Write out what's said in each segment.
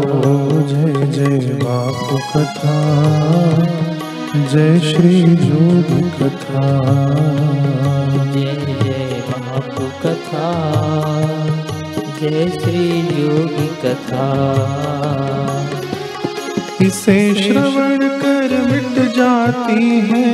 जय जय बापू कथा जय श्री जोगी कथा जय जय बापू कथा जय श्री योगी कथा इसे श्रवण कर मिट जाती है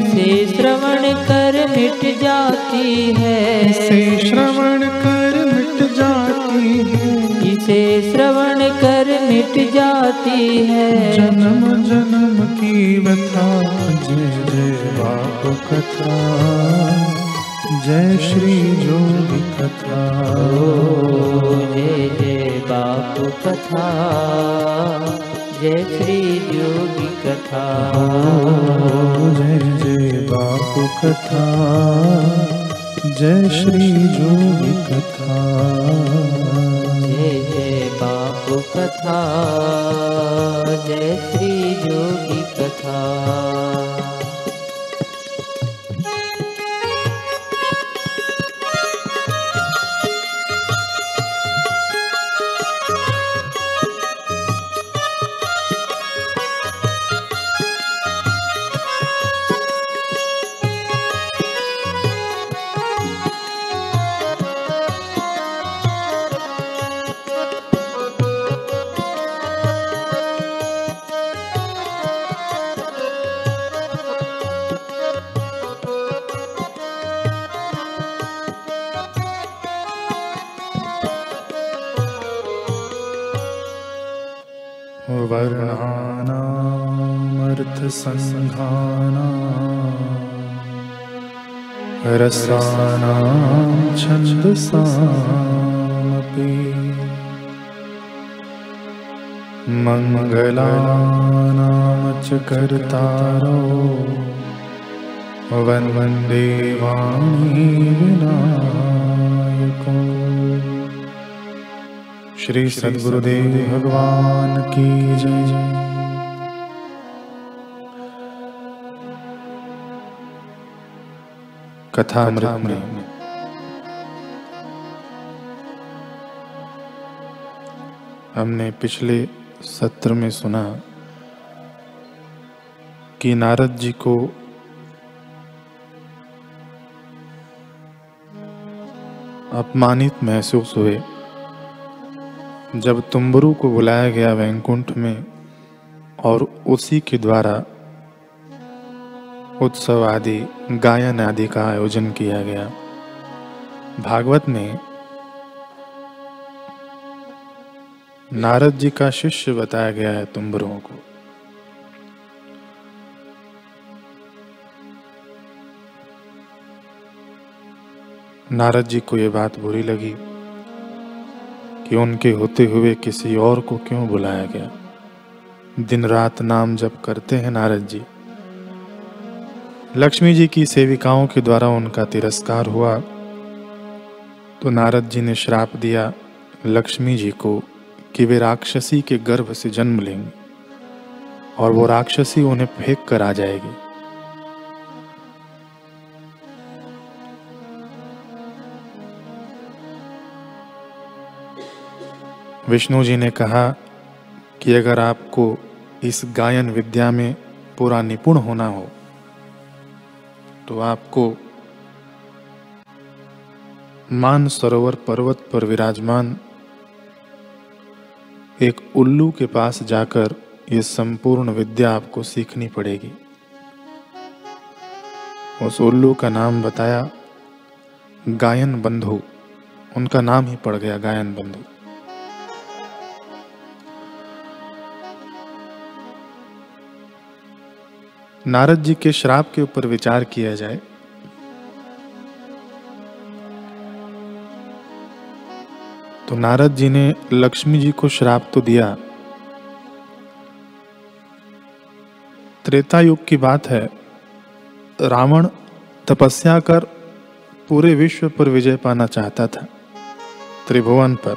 इसे श्रवण कर मिट जाती है। इसे श्रवण कर मिट जाती है। इसे श्रवण कर मिट जाती है। जन्म जन्म की व्यथा जय जय बापू कथा। जय श्री जोगी कथा। जय जय बापू कथा। जय श्री योगी कथा। जय जय बापू कथा। जय श्री जोगी कथा। कथा जय श्री योगी कथा वर्णानामर्थसङ्घानां रसानां छन्दसामपि मङ्गलानां च कर्तारो वन्दे वाणी श्री सद्गुरुदेव भगवान की जय। कथा में हमने पिछले सत्र में सुना कि नारद जी को अपमानित महसूस हुए। जब तुम्बरू को बुलाया गया वैकुंठ में और उसी के द्वारा उत्सव आदि, गायन आदि का आयोजन किया गया, भागवत में नारद जी का शिष्य बताया गया है तुम्बरों को। नारद जी को यह बात बुरी लगी। कि उनके होते हुए किसी और को क्यों बुलाया गया? दिन रात नाम जप करते हैं नारद जी। लक्ष्मी जी की सेविकाओं के द्वारा उनका तिरस्कार हुआ तो नारद जी ने श्राप दिया लक्ष्मी जी को कि वे राक्षसी के गर्भ से जन्म लेंगे और वो राक्षसी उन्हें फेंक कर आ जाएगी। विष्णु जी ने कहा कि अगर आपको इस गायन विद्या में पूरा निपुण होना हो तो आपको मान सरोवर पर्वत पर विराजमान एक उल्लू के पास जाकर ये संपूर्ण विद्या आपको सीखनी पड़ेगी। उस उल्लू का नाम बताया, गायन बंधु। उनका नाम ही पड़ गया गायन बंधु। नारद जी के श्राप के ऊपर विचार किया जाए। तो नारद जी ने लक्ष्मी जी को श्राप तो दिया। त्रेता युग की बात है। रावण तपस्या कर पूरे विश्व पर विजय पाना चाहता था। त्रिभुवन पर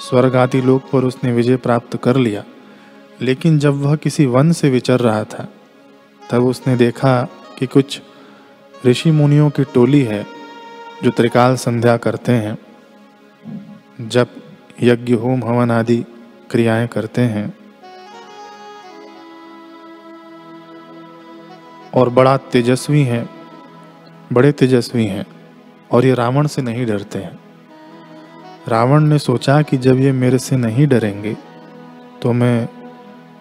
स्वर्ग आदि लोक पर उसने विजय प्राप्त कर लिया। लेकिन जब वह किसी वन से विचर रहा था तब उसने देखा कि कुछ ऋषि मुनियों की टोली है जो त्रिकाल संध्या करते हैं जब यज्ञ, होम हवन आदि क्रियाएँ करते हैं। और बड़ा तेजस्वी हैं, बड़े तेजस्वी हैं, और ये रावण से नहीं डरते हैं। रावण ने सोचा कि जब ये मेरे से नहीं डरेंगे तो मैं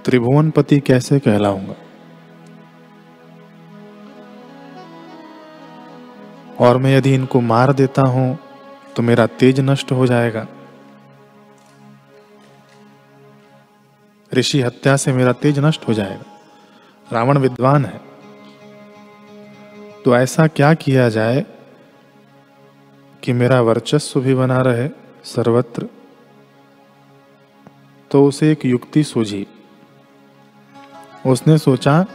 त्रिभुवनपति कैसे कहलाऊँगा? और मैं यदि इनको मार देता हूँ तो मेरा तेज नष्ट हो जाएगा। ऋषि हत्या से मेरा तेज नष्ट हो जाएगा। रावण विद्वान है। तो ऐसा क्या किया जाए कि मेरा वर्चस्व भी बना रहे सर्वत्र? तो उसे एक युक्ति सूझी। उसने सोचा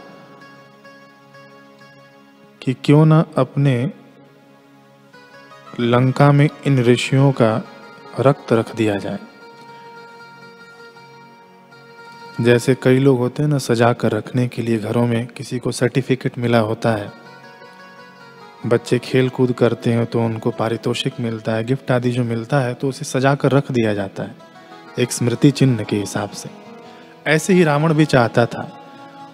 कि क्यों ना अपने लंका में इन ऋषियों का रक्त रख दिया जाए। जैसे कई लोग होते हैं ना, सजा कर रखने के लिए घरों में किसी को सर्टिफिकेट मिला होता है। बच्चे खेल कूद करते हैं तो उनको पारितोषिक मिलता है गिफ्ट आदि जो मिलता है तो उसे सजा कर रख दिया जाता है, एक स्मृति चिन्ह के हिसाब से। ऐसे ही रावण भी चाहता था।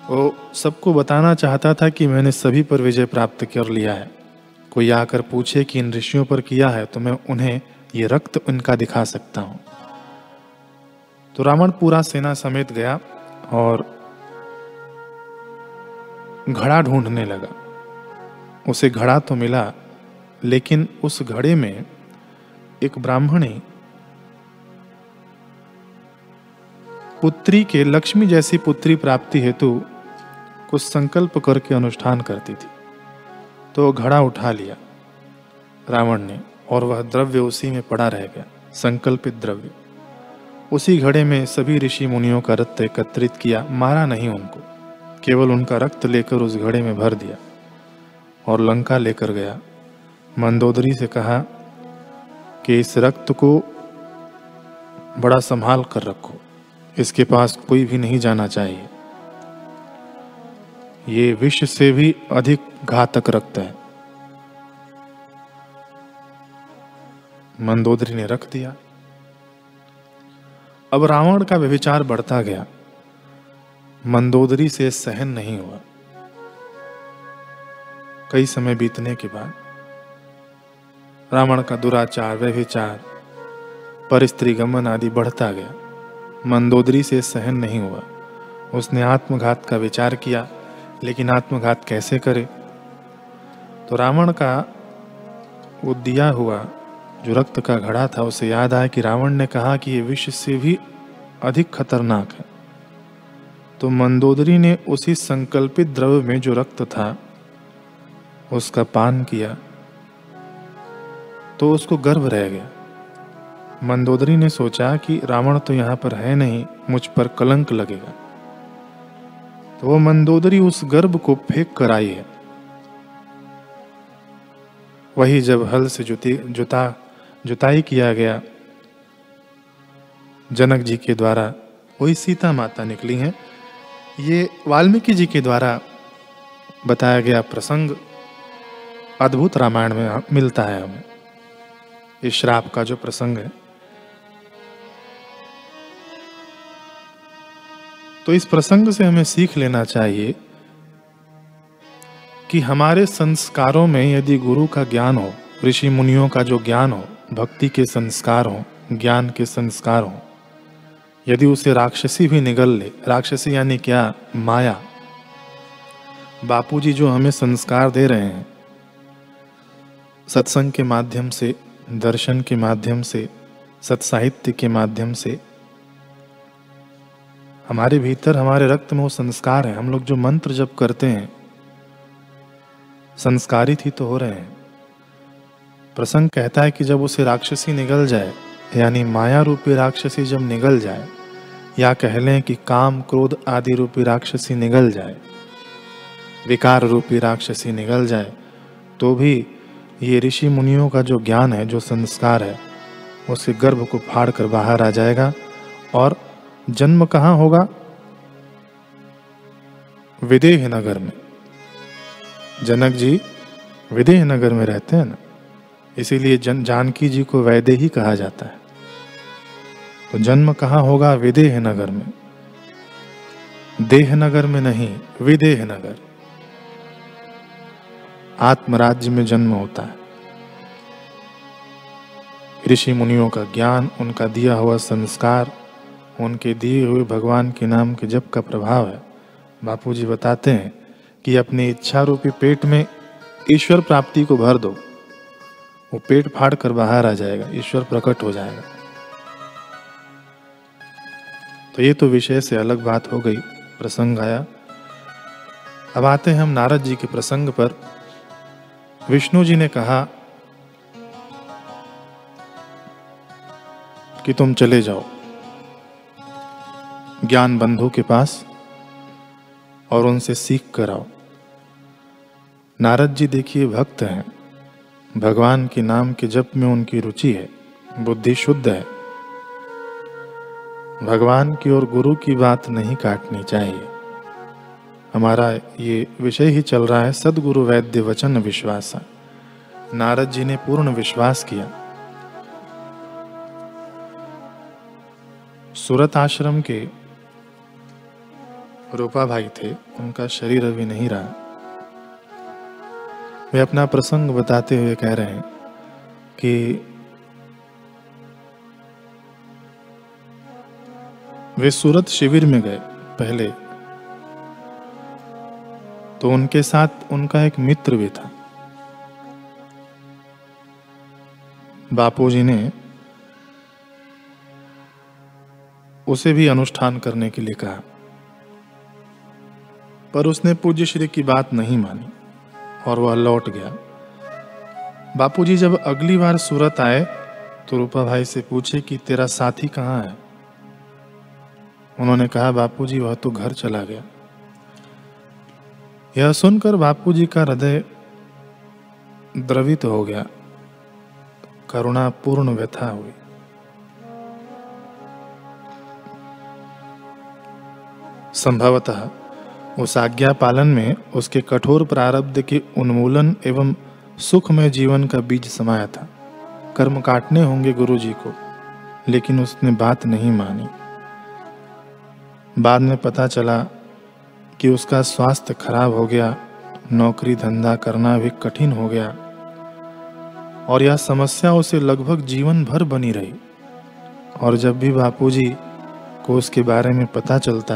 वो सबको बताना चाहता था कि मैंने सभी पर विजय प्राप्त कर लिया है। कोई आकर पूछे कि इन ऋषियों पर किया है तो मैं उन्हें ये रक्त उनका दिखा सकता हूँ। तो रावण पूरा सेना समेत गया और घड़ा ढूँढने लगा। उसे घड़ा तो मिला, लेकिन उस घड़े में एक ब्राह्मणी पुत्री के लक्ष्मी जैसी पुत्री प्राप्ति हेतु कुछ संकल्प करके अनुष्ठान करती थी। तो घड़ा उठा लिया। रावण ने, और वह द्रव्य उसी में पड़ा रह गया, संकल्पित द्रव्य। उसी घड़े में सभी ऋषि मुनियों का रक्त एकत्रित किया, मारा नहीं उनको। केवल उनका रक्त लेकर उस घड़े में भर दिया, और लंका लेकर गया। मंदोदरी से कहा, कि इस रक्त को बड़ा संभाल कर रखो। इसके पास कोई भी नहीं जाना चाहिए। ये विष से भी अधिक घातक रक्त है। मंदोदरी ने रख दिया। अब रावण का व्यभिचार बढ़ता गया। मंदोदरी से सहन नहीं हुआ। कई समय बीतने के बाद रावण का दुराचार, व्यभिचार पर स्त्री गमन आदि बढ़ता गया। मंदोदरी से सहन नहीं हुआ। उसने आत्मघात का विचार किया। लेकिन आत्मघात कैसे करे? तो रावण का वो दिया हुआ जो रक्त का घड़ा था, उसे याद आया कि रावण ने कहा कि ये विष से भी अधिक खतरनाक है। तो मंदोदरी ने उसी संकल्पित द्रव्य में जो रक्त था, उसका पान किया। तो उसको गर्व रह गया। मंदोदरी ने सोचा कि रावण तो यहाँ पर है नहीं, मुझ पर कलंक लगेगा। तो वो मंदोदरी उस गर्भ को फेंक कर आई है। वही जब हल से जुती, जुता, जुताई किया गया, जनक जी के द्वारा, वही सीता माता निकली हैं। ये वाल्मीकि जी के द्वारा बताया गया प्रसंग अद्भुत रामायण में मिलता है हमें। इस श्राप का जो प्रसंग है तो इस प्रसंग से हमें सीख लेना चाहिए कि हमारे संस्कारों में यदि गुरु का ज्ञान हो, ऋषि मुनियों का जो ज्ञान हो, भक्ति के संस्कार हो, ज्ञान के संस्कार हो, यदि उसे राक्षसी भी निगल ले, राक्षसी यानी क्या? माया। बापूजी जो हमें संस्कार दे रहे हैं, सत्संग के माध्यम से, दर्शन के माध्यम से, सत्साहित्य के माध्यम से हमारे भीतर हमारे रक्त में वो संस्कार है। हम लोग जो मंत्र जब करते हैं, संस्कारित ही तो हो रहे हैं। प्रसंग कहता है कि जब उसे राक्षसी निगल जाए, यानी माया रूपी राक्षसी जब निगल जाए, या कह लें कि काम, क्रोध आदि रूपी राक्षसी निगल जाए, विकार रूपी राक्षसी निगल जाए तो भी ये ऋषि मुनियों का जो ज्ञान है, जो संस्कार है उसके गर्भ को फाड़ कर बाहर आ जाएगा और जन्म कहाँ होगा? विदेह नगर में। जनक जी विदेह नगर में रहते हैं ना, इसीलिए जन, जानकी जी को वैदे ही कहा जाता है। तो जन्म कहाँ होगा? विदेह नगर में। देह नगर में नहीं विदेह नगर आत्मराज्य में जन्म होता है। ऋषि मुनियों का ज्ञान, उनका दिया हुआ संस्कार उनके दिए हुए भगवान के नाम के जप का प्रभाव है। बापू जी बताते हैं कि अपनी इच्छा रूपी पेट में ईश्वर प्राप्ति को भर दो। वो पेट फाड़ कर बाहर आ जाएगा, ईश्वर प्रकट हो जाएगा। तो ये तो विषय से अलग बात हो गई, प्रसंग आया। अब आते हैं हम नारद जी के प्रसंग पर। विष्णु जी ने कहा कि तुम चले जाओ। ज्ञान बंधु के पास और उनसे सीख कर आओ। नारद जी देखिए भक्त हैं। भगवान के नाम के जप में उनकी रुचि है, बुद्धि शुद्ध है। भगवान की और गुरु की बात नहीं काटनी चाहिए। हमारा ये विषय ही चल रहा है, सदगुरु वैद्य वचन विश्वास। नारद जी ने पूर्ण विश्वास किया। सूरत आश्रम के रूपा भाई थे, उनका शरीर अभी नहीं रहा। वे अपना प्रसंग बताते हुए कह रहे हैं कि वे सूरत शिविर में गए पहले तो उनके साथ उनका एक मित्र भी था। बापूजी ने उसे भी अनुष्ठान करने के लिए कहा। पर उसने पूज्य श्री की बात नहीं मानी और वह लौट गया। बापूजी, जब अगली बार सूरत आए तो रूपा भाई से पूछे कि, तेरा साथी कहाँ है? उन्होंने कहा, बापूजी, वह तो घर चला गया। यह सुनकर बापूजी का हृदय द्रवित हो गया। करुणा पूर्ण व्यथा हुई। संभवतः उस आज्ञा पालन में उसके कठोर प्रारब्ध के उन्मूलन एवं सुखमय जीवन का बीज समाया था। कर्म काटने होंगे गुरु जी को, लेकिन उसने बात नहीं मानी। बाद में पता चला कि उसका स्वास्थ्य खराब हो गया, नौकरी धंधा करना भी कठिन हो गया, और यह समस्या उसे लगभग जीवन भर बनी रही। और जब भी बापूजी को उसके बारे में पता चलता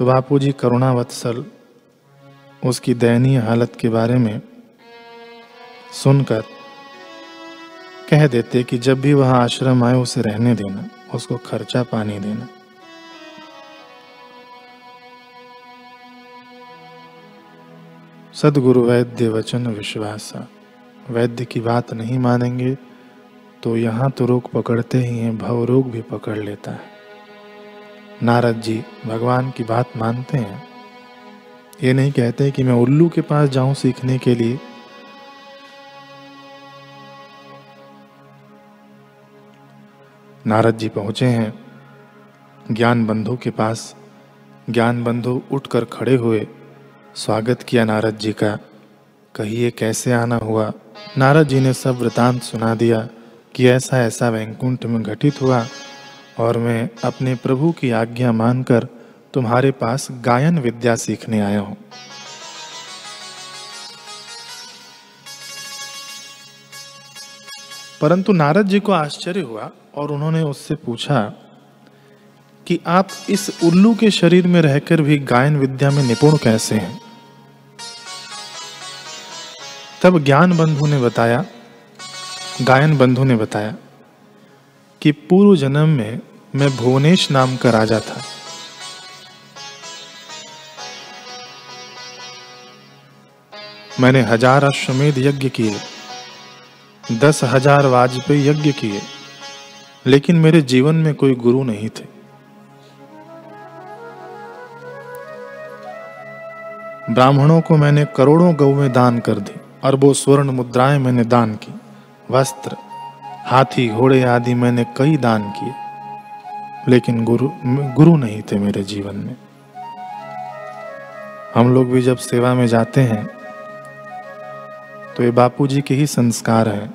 तो बापू जी करुणावत्सल उसकी दयनीय हालत के बारे में सुनकर कह देते कि जब भी वह आश्रम आए उसे रहने देना, उसको खर्चा पानी देना। सदगुरु वैद्य वचन विश्वास, वैद्य की बात नहीं मानेंगे तो यहाँ तो रोग पकड़ते ही हैं, भव रोग भी पकड़ लेता है। नारद जी, भगवान की बात मानते हैं। ये नहीं कहते कि मैं उल्लू के पास जाऊँ सीखने के लिए। नारद जी पहुँचे हैं। ज्ञान बंधु के पास। ज्ञान बंधु उठकर खड़े हुए। स्वागत किया नारद जी का। कहिए, कैसे आना हुआ? नारद जी ने सब वृतांत सुना दिया कि ऐसा ऐसा वैकुंठ में घटित हुआ। और मैं अपने प्रभु की आज्ञा मानकर तुम्हारे पास गायन विद्या सीखने आया हूँ। परंतु नारद जी को आश्चर्य हुआ और उन्होंने उससे पूछा कि आप इस उल्लू के शरीर में रहकर भी गायन विद्या में निपुण कैसे हैं? तब ज्ञान बंधु ने बताया, गायन बंधु ने बताया कि पूर्व जन्म में मैं भुवनेश नाम का राजा था। मैंने हज़ार अश्वमेध यज्ञ किए, दस हज़ार वाजपेयी यज्ञ किए, लेकिन मेरे जीवन में कोई गुरु नहीं थे। ब्राह्मणों को मैंने करोड़ों गौ में दान कर दी, अरबों स्वर्ण मुद्राएँ मैंने दान की, वस्त्र, हाथी, घोड़े आदि मैंने कई दान किए। लेकिन गुरु गुरु नहीं थे मेरे जीवन में। हम लोग भी जब सेवा में जाते हैं तो ये बापू जी के ही संस्कार हैं।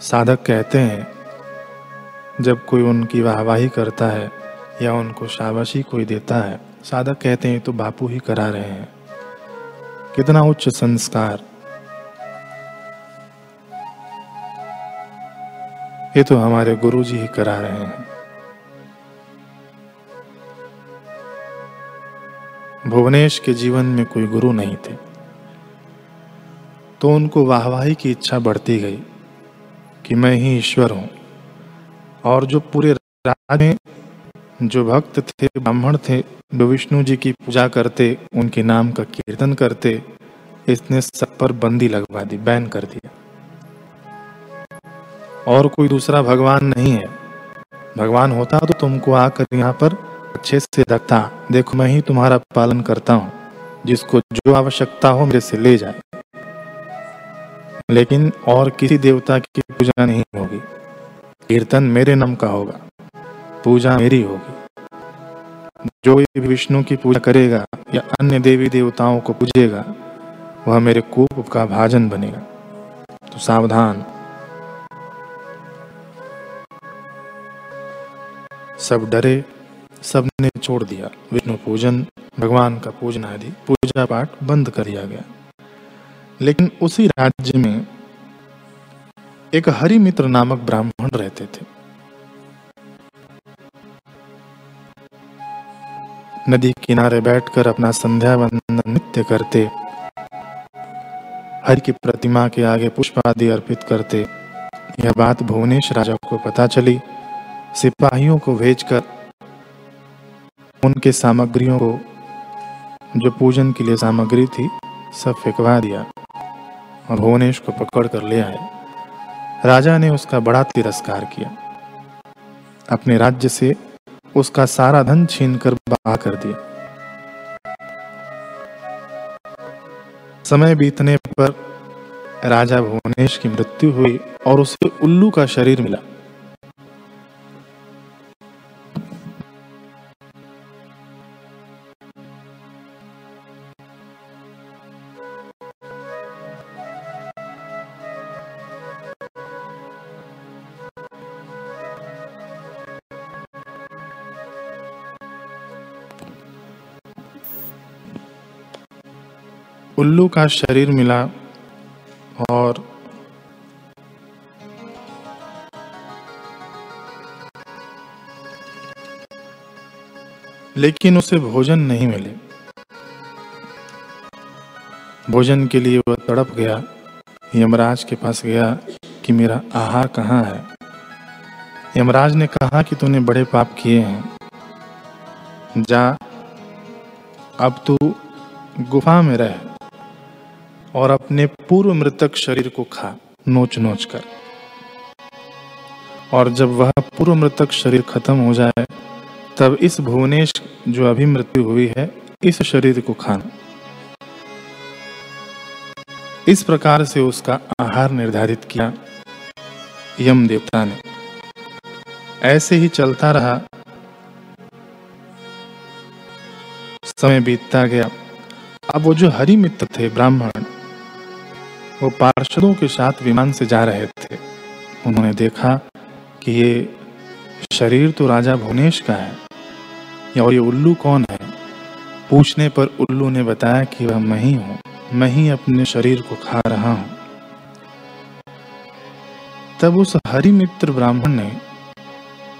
साधक कहते हैं, जब कोई उनकी वाहवाही करता है या उनको शाबाशी कोई देता है, साधक कहते हैं तो बापू ही करा रहे हैं। कितना उच्च संस्कार ये तो हमारे गुरु जी ही करा रहे हैं। भुवनेश के जीवन में कोई गुरु नहीं थे। तो उनको वाहवाही की इच्छा बढ़ती गई कि मैं ही ईश्वर हूँ। और जो पूरे राज में जो भक्त थे, ब्राह्मण थे, जो विष्णु जी की पूजा करते, उनके नाम का कीर्तन करते, इसने सब पर बंदी लगवा दी, बैन कर दिया। और कोई दूसरा भगवान नहीं है। भगवान होता तो तुमको आकर यहाँ पर अच्छे से रखता देखो, मैं ही तुम्हारा पालन करता हूँ। जिसको जो आवश्यकता हो मेरे से ले जाए। लेकिन और किसी देवता की पूजा नहीं होगी। कीर्तन मेरे नाम का होगा। पूजा मेरी होगी। जो भी विष्णु की पूजा करेगा या अन्य देवी देवताओं को पूजेगा, वह मेरे कोप का भाजन बनेगा। तो सावधान। सब डरे सबने छोड़ दिया। विष्णु पूजन, भगवान का पूजन आदि, पूजा पाठ बंद कर दिया गया। लेकिन उसी राज्य में एक हरिमित्र नामक ब्राह्मण रहते थे। नदी किनारे बैठकर अपना संध्या वंदन नित्य करते, हरि की प्रतिमा के आगे पुष्प आदि अर्पित करते। यह बात भुवनेश राजा को पता चली। सिपाहियों को भेजकर उनके सामग्रियों को, जो पूजन के लिए सामग्री थी, सब फेंकवा दिया और भुवनेश को पकड़ कर ले आए। राजा ने उसका बड़ा तिरस्कार किया। अपने राज्य से उसका सारा धन छीन कर बाहर कर दिया। समय बीतने पर राजा भुवनेश की मृत्यु हुई और उसे उल्लू का शरीर मिला। उल्लू का शरीर मिला और लेकिन उसे भोजन नहीं मिले। भोजन के लिए वह तड़प गया। यमराज के पास गया कि मेरा आहार कहाँ है? यमराज ने कहा कि तूने बड़े पाप किए हैं। जा, अब तू गुफा में रह। और अपने पूर्व मृतक शरीर को खा नोच नोच कर। और जब वह पूर्व मृतक शरीर खत्म हो जाए, तब इस भुवनेश जो अभी मृत्यु हुई है, इस शरीर को खाना इस प्रकार से उसका आहार निर्धारित किया। यम देवता ने। ऐसे ही चलता रहा। समय बीतता गया। अब वो जो हरि मित्र थे, ब्राह्मण वो पार्षदों के साथ विमान से जा रहे थे। उन्होंने देखा कि ये शरीर तो राजा भुवनेश का है और ये उल्लू कौन है? पूछने पर उल्लू ने बताया कि वह मैं ही हूँ, मैं ही अपने शरीर को खा रहा हूँ। तब उस हरिमित्र ब्राह्मण ने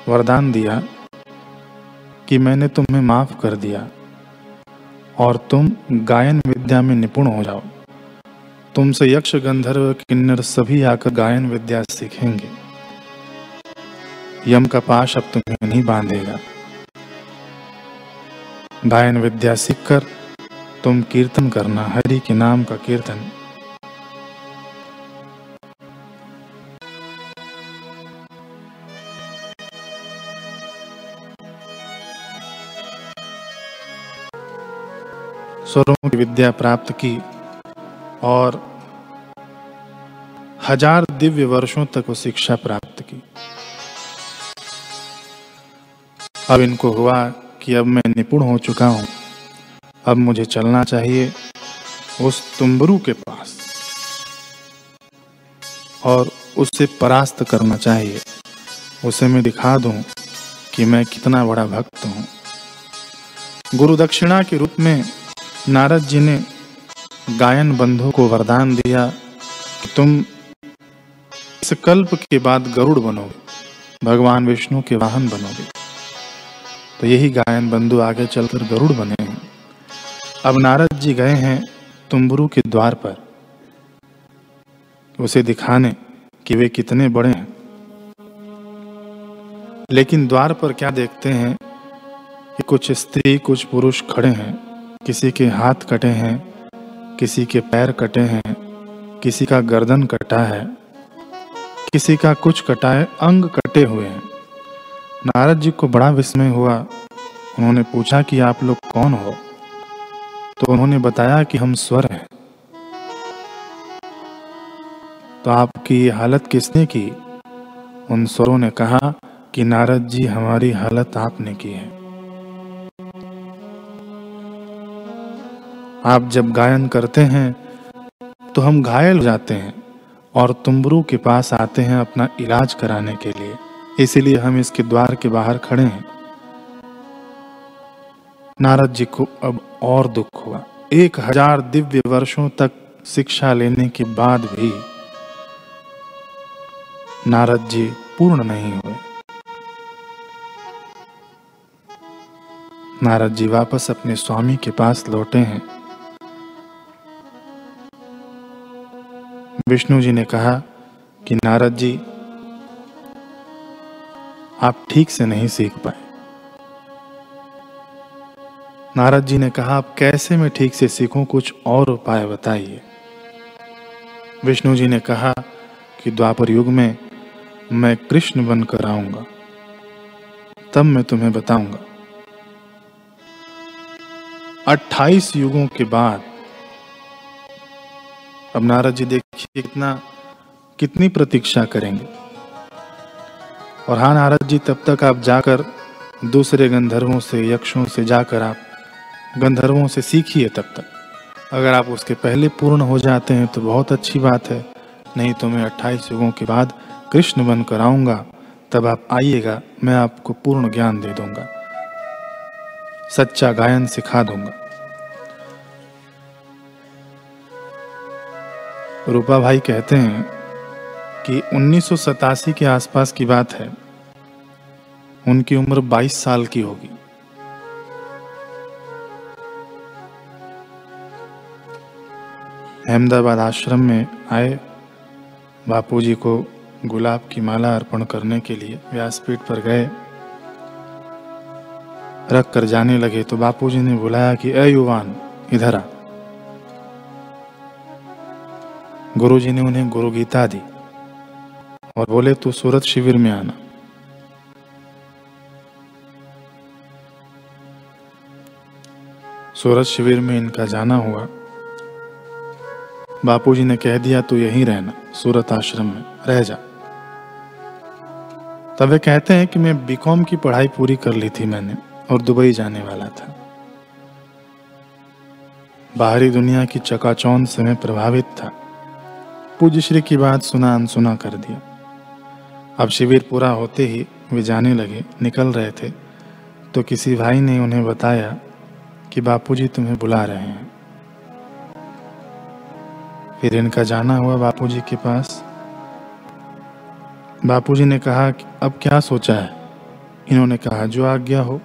वरदान दिया कि मैंने तुम्हें माफ़ कर दिया, और तुम गायन विद्या में निपुण हो जाओ। तुमसे यक्ष गंधर्व किन्नर सभी आकर गायन विद्या सीखेंगे। यम का पाश अब तुम्हें नहीं बांधेगा। गायन विद्या सीखकर तुम कीर्तन करना, हरि के नाम का कीर्तन। स्वरों की विद्या प्राप्त की। और हज़ार दिव्य वर्षों तक वो शिक्षा प्राप्त की। अब इनको हुआ कि अब मैं निपुण हो चुका हूँ। अब मुझे चलना चाहिए उस तुम्बरू के पास और उससे परास्त करना चाहिए। उसे मैं दिखा दूँ कि मैं कितना बड़ा भक्त हूँ। गुरु दक्षिणा के रूप में नारद जी ने गायन बंधु को वरदान दिया कि तुम इस कल्प के बाद गरुड़ बनोगे, भगवान विष्णु के वाहन बनोगे। तो यही गायन बंधु आगे चलकर गरुड़ बने हैं। अब नारद जी गए हैं तुम्बरू के द्वार पर। उसे दिखाने कि वे कितने बड़े हैं। लेकिन द्वार पर क्या देखते हैं कि कुछ स्त्री, कुछ पुरुष खड़े हैं, किसी के हाथ कटे हैं किसी के पैर कटे हैं, किसी का गर्दन कटा है, किसी का कुछ कटा है, अंग कटे हुए हैं। नारद जी को बड़ा विस्मय हुआ। उन्होंने पूछा कि आप लोग कौन हो? तो उन्होंने बताया कि हम स्वर हैं। तो आपकी हालत किसने की? उन स्वरों ने कहा कि नारद जी, हमारी हालत आपने की है। आप जब गायन करते हैं तो हम घायल हो जाते हैं और तुम्बरू के पास आते हैं अपना इलाज कराने के लिए। इसीलिए हम इसके द्वार के बाहर खड़े हैं। नारद जी को अब और दुख हुआ। एक हज़ार दिव्य वर्षों तक शिक्षा लेने के बाद भी नारद जी पूर्ण नहीं हुए। नारद जी वापस अपने स्वामी के पास लौटे हैं। विष्णु जी ने कहा कि नारद जी, आप ठीक से नहीं सीख पाए। नारद जी ने कहा, आप कैसे मैं ठीक से सीखूं, कुछ और उपाय बताइए। विष्णु जी ने कहा कि द्वापर युग में मैं कृष्ण बनकर आऊँगा, तब मैं तुम्हें बताऊँगा। 28 युगों के बाद, अब नारद जी देखिए कितना, कितनी प्रतीक्षा करेंगे। और हाँ नारद जी, तब तक आप जाकर दूसरे गंधर्वों से, यक्षों से जाकर आप गंधर्वों से सीखिए तब तक। अगर आप उसके पहले पूर्ण हो जाते हैं तो बहुत अच्छी बात है। नहीं तो मैं अट्ठाईस युगों के बाद कृष्ण बनकर आऊँगा, तब आप आइएगा, मैं आपको पूर्ण ज्ञान दे दूँगा। सच्चा गायन सिखा दूँगा। रूपा भाई कहते हैं कि उन्नीस सौ सतासी के आसपास की बात है। उनकी उम्र 22 साल की होगी। अहमदाबाद आश्रम में आए बापूजी को गुलाब की माला अर्पण करने के लिए व्यासपीठ पर गए। रख कर जाने लगे तो बापूजी ने बुलाया कि अ युवान, इधर आ। गुरुजी ने उन्हें गुरु गीता दी और बोले, तू सूरत शिविर में आना। सूरत शिविर में इनका जाना हुआ। बापूजी ने कह दिया, तू यहीं रहना, सूरत आश्रम में, रह जा। तब वे कहते हैं कि मैं बीकॉम की पढ़ाई पूरी कर ली थी मैंने और दुबई जाने वाला था। बाहरी दुनिया की चकाचौंध से मैं प्रभावित था। पूज्य श्री की बात सुना अनसुना कर दिया। अब शिविर पूरा होते ही वे जाने लगे, निकल रहे थे। तो किसी भाई ने उन्हें बताया कि बापूजी तुम्हें बुला रहे हैं। फिर इनका जाना हुआ बापूजी के पास। बापूजी ने कहा कि, अब क्या सोचा है? इन्होंने कहा, जो आज्ञा हो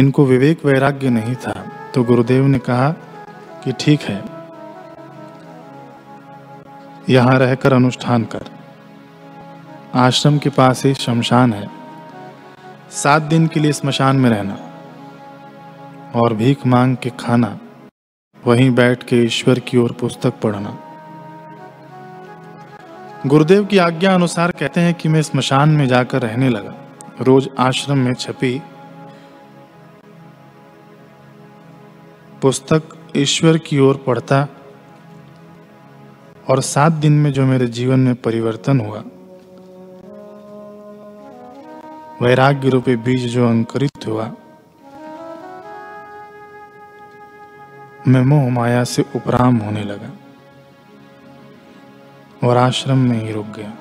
इनको विवेक वैराग्य नहीं था तो गुरुदेव ने कहा कि ठीक है, यहाँ रहकर अनुष्ठान कर। आश्रम के पास ही शमशान है। सात दिन के लिए स्मशान में रहना और भीख मांग के खाना, वहीं बैठ के ईश्वर की ओर पुस्तक पढ़ना। गुरुदेव की आज्ञा अनुसार कहते हैं कि मैं स्मशान में जाकर रहने लगा। रोज आश्रम में छपी पुस्तक ईश्वर की ओर पढ़ता और सात दिन में जो मेरे जीवन में परिवर्तन हुआ वैराग्य रूपी बीज जो अंकुरित हुआ, मैं मोह माया से उपराम होने लगा और आश्रम में ही रुक गया।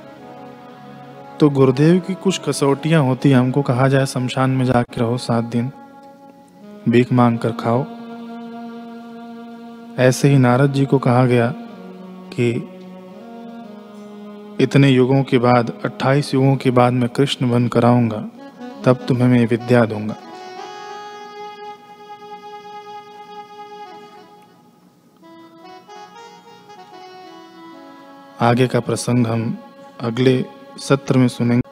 तो गुरुदेव की कुछ कसौटियाँ होती, हमको कहा जाए, शमशान में जाके रहो सात दिन, भीख मांग कर खाओ। ऐसे ही नारद जी को कहा गया कि इतने युगों के बाद 28 युगों के बाद मैं कृष्ण बन कर आऊँगा, तब तुम्हें मैं विद्या दूँगा। आगे का प्रसंग हम अगले सत्र में सुनेंगे।